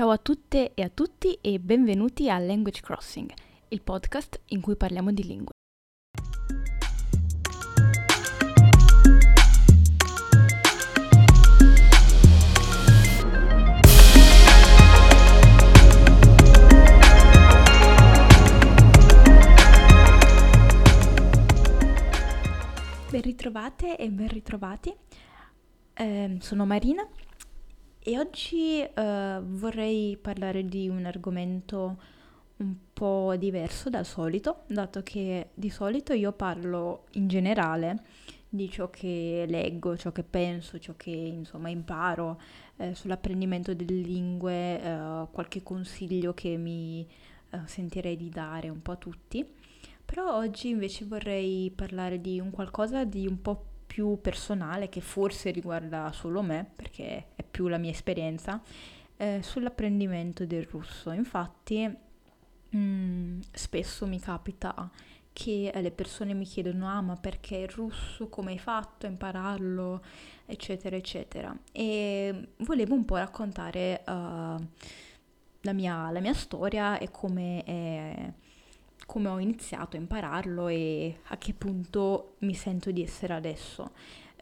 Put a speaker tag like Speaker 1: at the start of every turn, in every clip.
Speaker 1: Ciao a tutte e a tutti e benvenuti a Language Crossing, il podcast in cui parliamo di lingue. Ben ritrovate e ben ritrovati. Eh, sono Marina e oggi eh, vorrei parlare di un argomento un po' diverso dal solito, dato che di solito io parlo in generale di ciò che leggo, ciò che penso, ciò che insomma imparo eh, sull'apprendimento delle lingue, eh, qualche consiglio che mi eh, sentirei di dare un po' a tutti. Però oggi invece vorrei parlare di un qualcosa di un po' più personale che forse riguarda solo me, perché è più la mia esperienza, eh, sull'apprendimento del russo. Infatti mh, mm, spesso mi capita che le persone mi chiedono ah ma perché il russo, come hai fatto a impararlo, eccetera, eccetera. E volevo un po' raccontare uh, la, mia, la, mia, storia e come è come ho iniziato a impararlo e a che punto mi sento di essere adesso.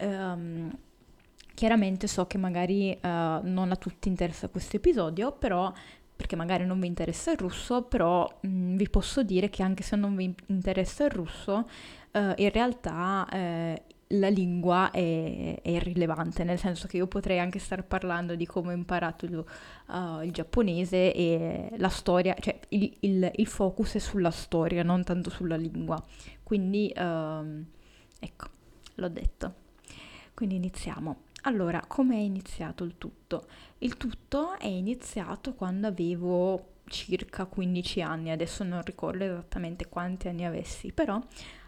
Speaker 1: Um, chiaramente so che magari uh, non a tutti interessa questo episodio, però perché magari non vi interessa il russo, però mh, mm, vi posso dire che anche se non vi interessa il russo, uh, in realtà uh, la lingua è, è, irrilevante, nel senso che io potrei anche stare parlando di come ho imparato il, uh, il giapponese e la storia, cioè il, il, il, focus è sulla storia, non tanto sulla lingua. Quindi, uh, ecco, l'ho detto. Quindi iniziamo. Allora, come è iniziato il tutto? Il tutto è iniziato quando avevo circa 15 anni, adesso non ricordo esattamente quanti anni avessi, però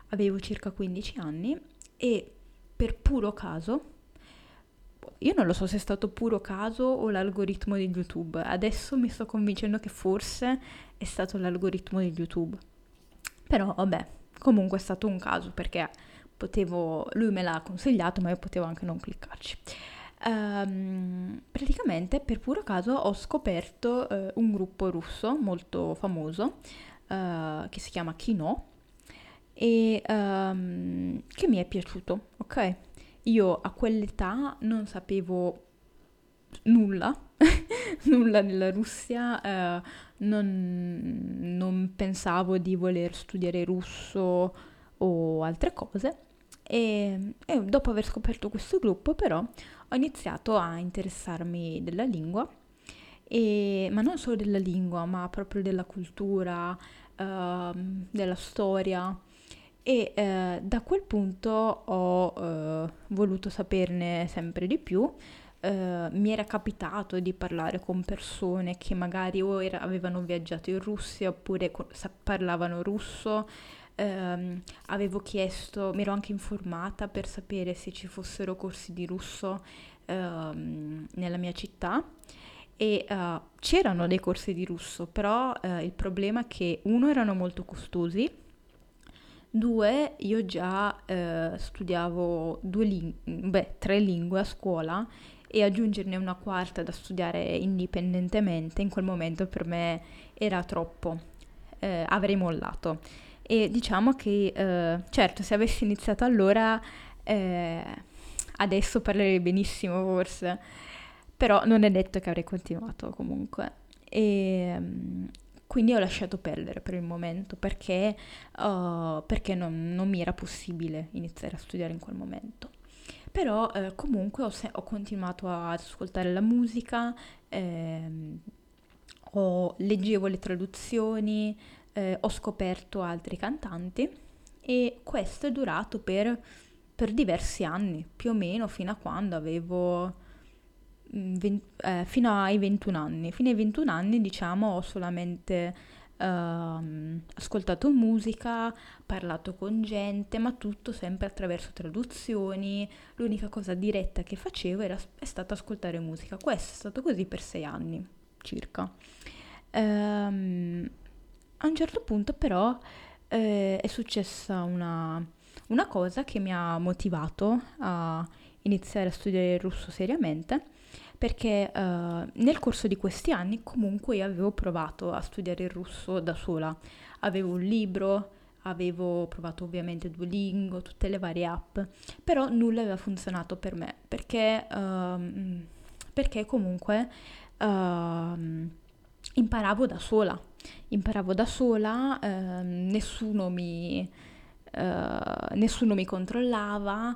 Speaker 1: avevo circa 15 anni e per puro caso, io non lo so se è stato puro caso o l'algoritmo di YouTube, adesso mi sto convincendo che forse è stato l'algoritmo di YouTube. Però vabbè, comunque è stato un caso perché potevo, lui me l'ha consigliato ma io potevo anche non cliccarci. Um, praticamente per puro caso ho scoperto uh, un gruppo russo molto famoso uh, che si chiama Kino e um, che mi è piaciuto, ok? Io a quell'età non sapevo nulla, nulla della Russia, uh, non, non, pensavo di voler studiare russo o altre cose. E, e dopo aver scoperto questo gruppo però ho iniziato a interessarmi della lingua, e, ma non solo della lingua, ma proprio della cultura, uh, della storia e eh, da quel punto ho eh, voluto saperne sempre di più. Eh, mi era capitato di parlare con persone che magari o era, avevano viaggiato in Russia oppure co- parlavano russo. Ehm, avevo chiesto, mi ero anche informata per sapere se ci fossero corsi di russo ehm, nella mia città e uh, c'erano dei corsi di russo, però uh, il problema è che uno erano molto costosi Due, io già eh, studiavo due ling- beh, tre lingue a scuola e aggiungerne una quarta da studiare indipendentemente in quel momento per me era troppo, eh, avrei mollato. E diciamo che, eh, certo, se avessi iniziato allora, eh, adesso parlerei benissimo forse, però non è detto che avrei continuato comunque. E, quindi ho lasciato perdere per il momento perché, uh, perché non, non, mi era possibile iniziare a studiare in quel momento. Però eh, comunque ho, se- ho, continuato ad ascoltare la musica, ehm, ho, leggevo le traduzioni, eh, ho scoperto altri cantanti e questo è durato per, per diversi anni, più o meno fino a quando avevo 20, eh, fino ai 21 anni. Fino ai 21 anni, diciamo, ho solamente uh, ascoltato musica, parlato con gente, ma tutto sempre attraverso traduzioni. L'unica cosa diretta che facevo era, è stata ascoltare musica. Questo è stato così per sei anni circa. Um, a un certo punto però eh, è successa una, una cosa che mi ha motivato a iniziare a studiare il russo seriamente perché uh, nel corso di questi anni comunque io avevo provato a studiare il russo da sola. Avevo un libro, avevo provato ovviamente Duolingo, tutte le varie app, però nulla aveva funzionato per me perché, uh, perché comunque uh, imparavo da sola, imparavo da sola, uh, nessuno, mi, eh, nessuno mi controllava.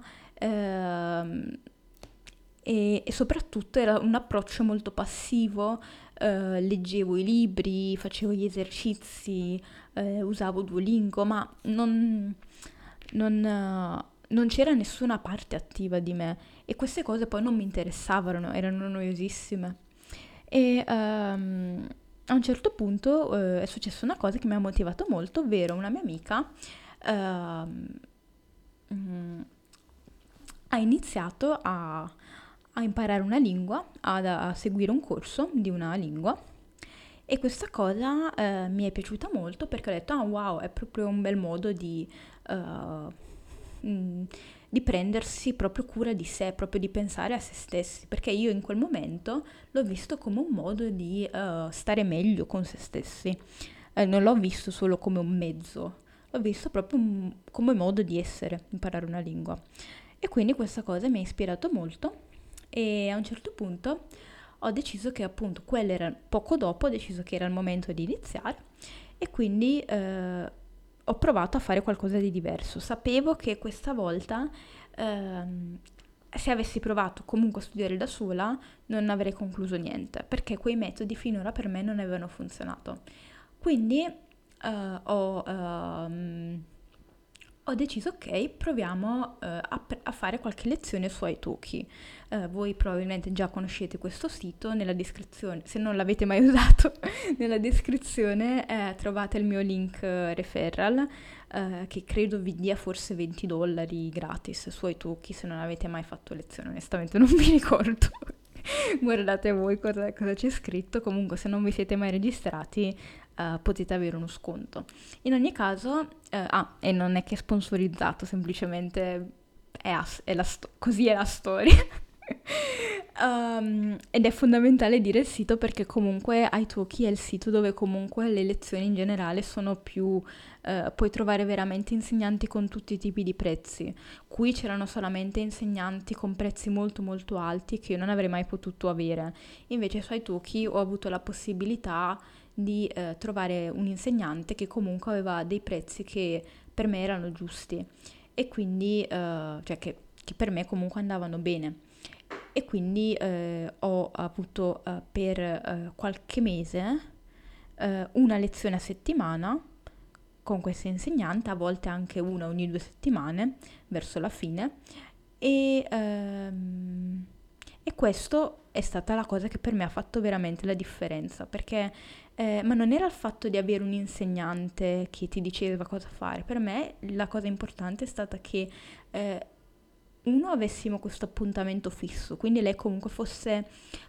Speaker 1: E, e, soprattutto era un approccio molto passivo, eh, leggevo i libri, facevo gli esercizi, eh, usavo Duolingo, ma non, non, uh, non, c'era nessuna parte attiva di me e queste cose poi non mi interessavano, erano noiosissime. E um, a un certo punto uh, è successa una cosa che mi ha motivato molto, ovvero una mia amica uh, um, ha iniziato a, a, imparare una lingua, ad, a seguire un corso di una lingua. E questa cosa eh, mi è piaciuta molto perché ho detto, ah wow, è proprio un bel modo di, uh, di prendersi proprio cura di sé, proprio di pensare a se stessi, perché io in quel momento l'ho visto come un modo di uh, stare meglio con se stessi, eh, non l'ho visto solo come un mezzo, l'ho visto proprio un, come modo di essere, imparare una lingua. E quindi questa cosa mi ha ispirato molto e a un certo punto ho deciso che appunto quello era poco dopo, ho deciso che era il momento di iniziare e quindi eh, ho provato a fare qualcosa di diverso. Sapevo che questa volta ehm, se avessi provato comunque a studiare da sola non avrei concluso niente perché quei metodi finora per me non avevano funzionato. Quindi eh, ho... Ehm, ho deciso ok, proviamo uh, a, a, fare qualche lezione su Italki. Uh, voi probabilmente già conoscete questo sito, nella descrizione, se non l'avete mai usato, nella descrizione eh, trovate il mio link uh, referral uh, che credo vi dia forse 20 dollari gratis su Italki se non avete mai fatto lezione, onestamente non vi ricordo. Guardate voi cosa, cosa c'è scritto, comunque se non vi siete mai registrati uh, potete avere uno sconto. In ogni caso, uh, ah, e non è che è sponsorizzato, semplicemente è, as- è sto- così è la storia. um, ed è fondamentale dire il sito perché comunque Italki è il sito dove comunque le lezioni in generale sono più uh, puoi trovare veramente insegnanti con tutti i tipi di prezzi qui c'erano solamente insegnanti con prezzi molto molto alti che io non avrei mai potuto avere invece su Italki ho avuto la possibilità di eh, trovare un insegnante che comunque aveva dei prezzi che per me erano giusti e quindi, eh, cioè che, che, per me comunque andavano bene. E quindi eh, ho avuto eh, per eh, qualche mese eh, una lezione a settimana con questo insegnante, a volte anche una ogni due settimane verso la fine e, ehm, e questo è stata la cosa che per me ha fatto veramente la differenza perché eh, ma non era il fatto di avere un insegnante che ti diceva cosa fare, per me la cosa importante è stata che eh, uno avessimo questo appuntamento fisso, quindi lei comunque fosse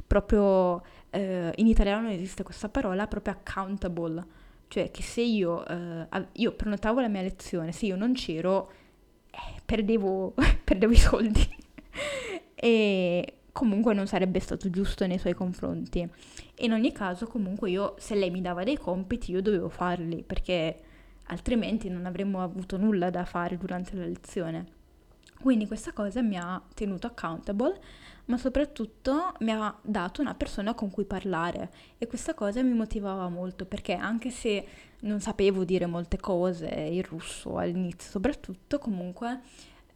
Speaker 1: proprio, eh, in italiano non esiste questa parola, proprio accountable, cioè che se io, eh, io prenotavo la mia lezione, se io non c'ero, eh, perdevo, perdevo i soldi. e comunque non sarebbe stato giusto nei suoi confronti. In ogni caso, comunque io, se lei mi dava dei compiti, io dovevo farli, perché altrimenti non avremmo avuto nulla da fare durante la lezione. Quindi questa cosa mi ha tenuto accountable, ma soprattutto mi ha dato una persona con cui parlare e questa cosa mi motivava molto perché anche se non sapevo dire molte cose in russo all'inizio, soprattutto comunque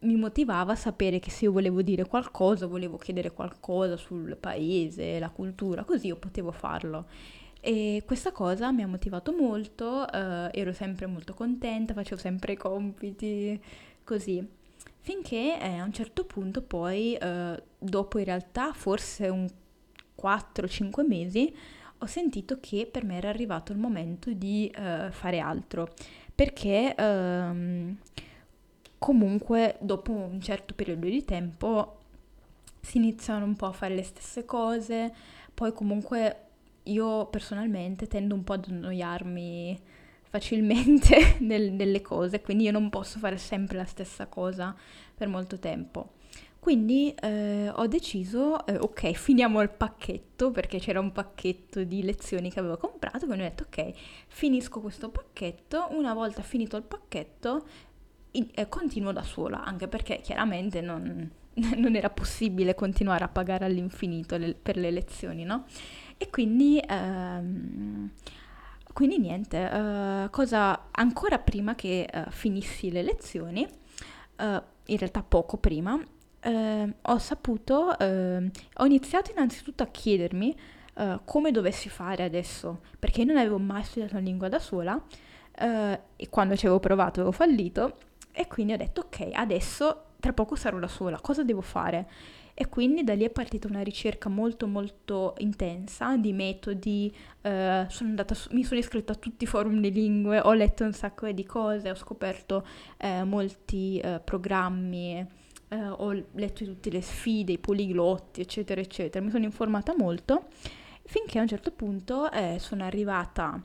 Speaker 1: mi motivava sapere che se io volevo dire qualcosa, volevo chiedere qualcosa sul paese, la cultura, così io potevo farlo. E questa cosa mi ha motivato molto, eh, ero sempre molto contenta, facevo sempre i compiti, così. Finché eh, a un certo punto poi, eh, dopo in realtà forse un 4-5 mesi, ho sentito che per me era arrivato il momento di eh, fare altro, perché... Ehm, comunque dopo un certo periodo di tempo si iniziano un po' a fare le stesse cose, poi comunque io personalmente tendo un po' ad annoiarmi facilmente nel, nelle cose, quindi io non posso fare sempre la stessa cosa per molto tempo. Quindi eh, ho deciso, eh, ok, finiamo il pacchetto, perché c'era un pacchetto di lezioni che avevo comprato, quindi ho detto ok, finisco questo pacchetto, una volta finito il pacchetto continuo da sola, anche perché chiaramente non, non, era possibile continuare a pagare all'infinito le, per le lezioni, no? E quindi... Ehm, quindi niente, uh, cosa ancora prima che uh, finissi le lezioni, uh, in realtà poco prima, ho saputo, ehm, ho iniziato innanzitutto a chiedermi come dovessi fare adesso, perché io non avevo mai studiato la lingua da sola e quando ci avevo provato avevo fallito e quindi ho detto ok, adesso tra poco sarò da sola, cosa devo fare? E quindi da lì è partita una ricerca molto molto intensa di metodi, eh, sono andata mi sono iscritta a tutti i forum di lingue, ho letto un sacco di cose, ho scoperto eh, molti eh, programmi, eh, ho letto tutte le sfide, i poliglotti, eccetera, eccetera. Mi sono informata molto finché a un certo punto eh, sono arrivata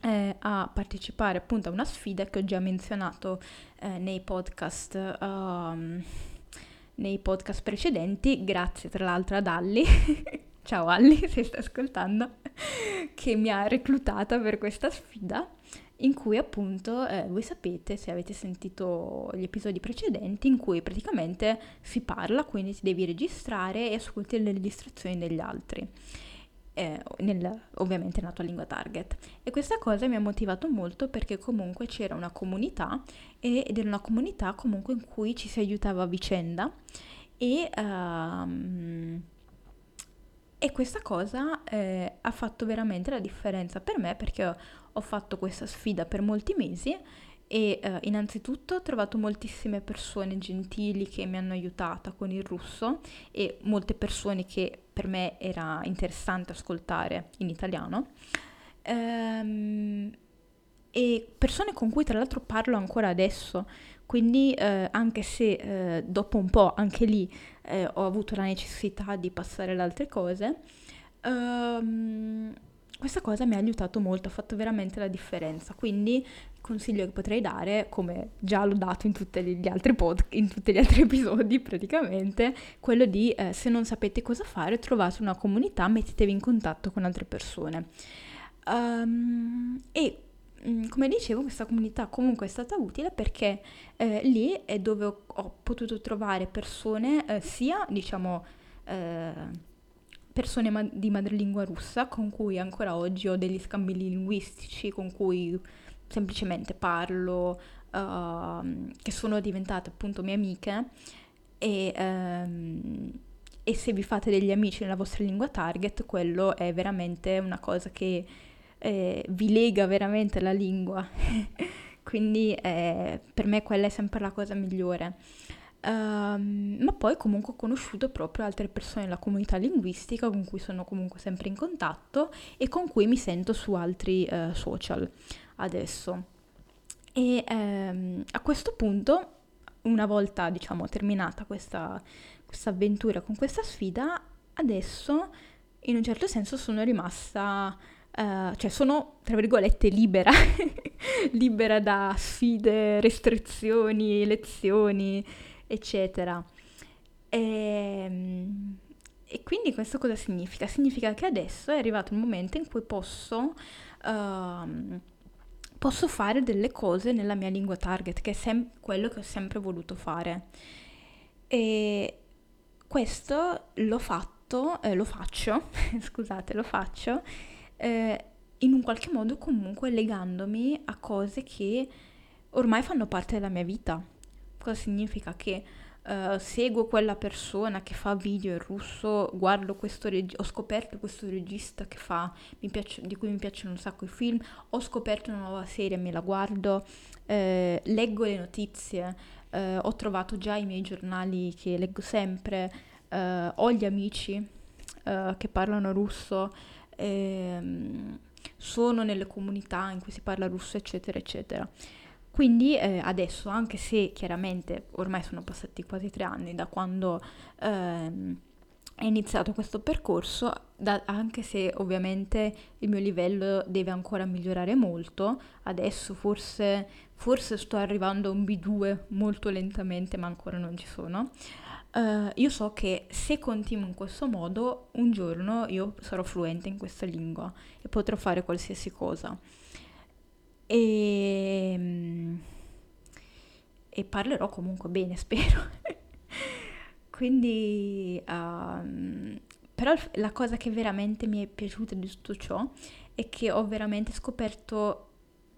Speaker 1: eh, a partecipare appunto a una sfida che ho già menzionato nei podcast. Um, nei podcast precedenti, grazie tra l'altro ad Alli, ciao Alli se stai ascoltando, che mi ha reclutata per questa sfida in cui appunto eh, voi sapete se avete sentito gli episodi precedenti in cui praticamente si parla, quindi ti devi registrare e ascolti le registrazioni degli altri eh, nel, ovviamente nella tua lingua target. E questa cosa mi ha motivato molto perché comunque c'era una comunità ed era una comunità comunque in cui ci si aiutava a vicenda e, um, e questa cosa eh, ha fatto veramente la differenza per me perché ho fatto questa sfida per molti mesi e uh, innanzitutto ho trovato moltissime persone gentili che mi hanno aiutata con il russo e molte persone che per me era interessante ascoltare in italiano. Ehm, e persone con cui tra l'altro parlo ancora adesso, quindi eh, anche se eh, dopo un po' anche lì eh, ho avuto la necessità di passare ad altre cose, ehm, questa cosa mi ha aiutato molto, ha fatto veramente la differenza. Quindi consiglio che potrei dare, come già l'ho dato in, pod- in tutti gli altri episodi praticamente, quello di eh, se non sapete cosa fare, trovate una comunità, mettetevi in contatto con altre persone. Um, e mm, come dicevo, questa comunità comunque è stata utile perché eh, lì è dove ho, ho potuto trovare persone eh, sia, diciamo, eh, persone ma- di madrelingua russa con cui ancora oggi ho degli scambi linguistici, con cui semplicemente parlo, uh, che sono diventate appunto mie amiche e, um, e, se vi fate degli amici nella vostra lingua target, quello è veramente una cosa che eh, vi lega veramente alla lingua. Quindi eh, per me quella è sempre la cosa migliore. Um, ma poi comunque ho conosciuto proprio altre persone della comunità linguistica con cui sono comunque sempre in contatto e con cui mi sento su altri uh, social adesso. E um, a questo punto, una volta diciamo terminata questa, questa avventura con questa sfida, adesso in un certo senso sono rimasta Uh, cioè sono, tra virgolette, libera, libera da sfide, restrizioni, lezioni, eccetera. E, ehm, e, quindi questo cosa significa? Significa che adesso è arrivato il momento in cui posso, uh, posso fare delle cose nella mia lingua target, che è sem- quello che ho sempre voluto fare. E questo l'ho fatto, eh, lo faccio, scusate, lo faccio eh, in un qualche modo comunque legandomi a cose che ormai fanno parte della mia vita Cosa significa che uh, seguo quella persona che fa video in russo, guardo questo reg- ho scoperto questo regista che fa, piace, di cui mi piacciono un sacco i film, ho scoperto una nuova serie, me la guardo, eh, leggo le notizie, eh, ho trovato già i miei giornali che leggo sempre, eh, ho gli amici eh, che parlano russo, ehm, sono nelle comunità in cui si parla russo, eccetera, eccetera. Quindi eh, adesso, anche se chiaramente ormai sono passati quasi tre anni da quando ehm, è iniziato questo percorso, da, anche se ovviamente il mio livello deve ancora migliorare molto, adesso forse, forse sto arrivando a un B2 molto lentamente, ma ancora non ci sono. uh, io so che se continuo in questo modo, un giorno io sarò fluente in questa lingua e potrò fare qualsiasi cosa. E, e parlerò comunque bene, spero. Quindi, um, però la cosa che veramente mi è piaciuta di tutto ciò è che ho veramente scoperto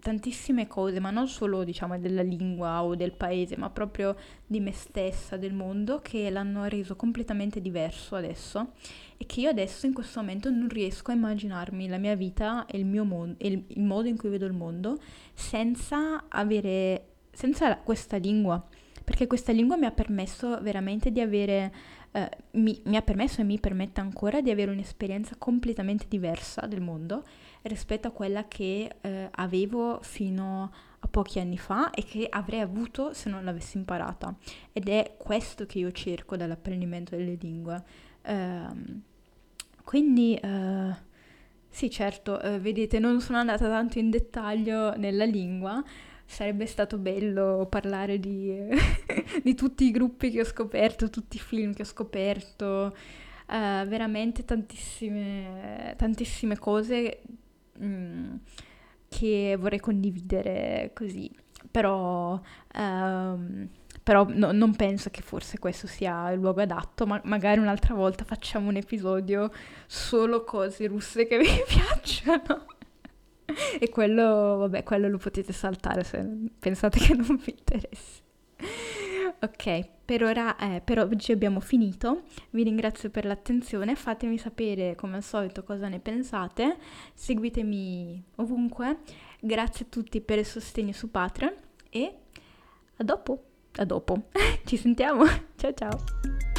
Speaker 1: tantissime cose, ma non solo diciamo della lingua o del paese, ma proprio di me stessa, del mondo, che l'hanno reso completamente diverso adesso e che io adesso in questo momento non riesco a immaginarmi la mia vita e il mio mondo, il, il modo in cui vedo il mondo senza avere, senza questa lingua, perché questa lingua mi ha permesso veramente di avere eh, mi, mi, ha permesso e mi permette ancora di avere un'esperienza completamente diversa del mondo rispetto a quella che eh, avevo fino a pochi anni fa e che avrei avuto se non l'avessi imparata. Ed è questo che io cerco dall'apprendimento delle lingue. Uh, quindi, uh, sì, certo, uh, vedete, non sono andata tanto in dettaglio nella lingua. Sarebbe stato bello parlare di, di tutti i gruppi che ho scoperto, tutti i film che ho scoperto, veramente tantissime, tantissime cose mm, che vorrei condividere così, però, um, però no, non penso che forse questo sia il luogo adatto, ma magari un'altra volta facciamo un episodio solo cose russe che vi piacciono. e quello, vabbè, quello lo potete saltare se pensate che non vi interessi. Ok, per ora, eh, per oggi abbiamo finito. Vi ringrazio per l'attenzione. Fatemi sapere come al solito cosa ne pensate. Seguitemi ovunque. Grazie a tutti per il sostegno su Patreon e a dopo. A dopo. Ci sentiamo. Ciao ciao.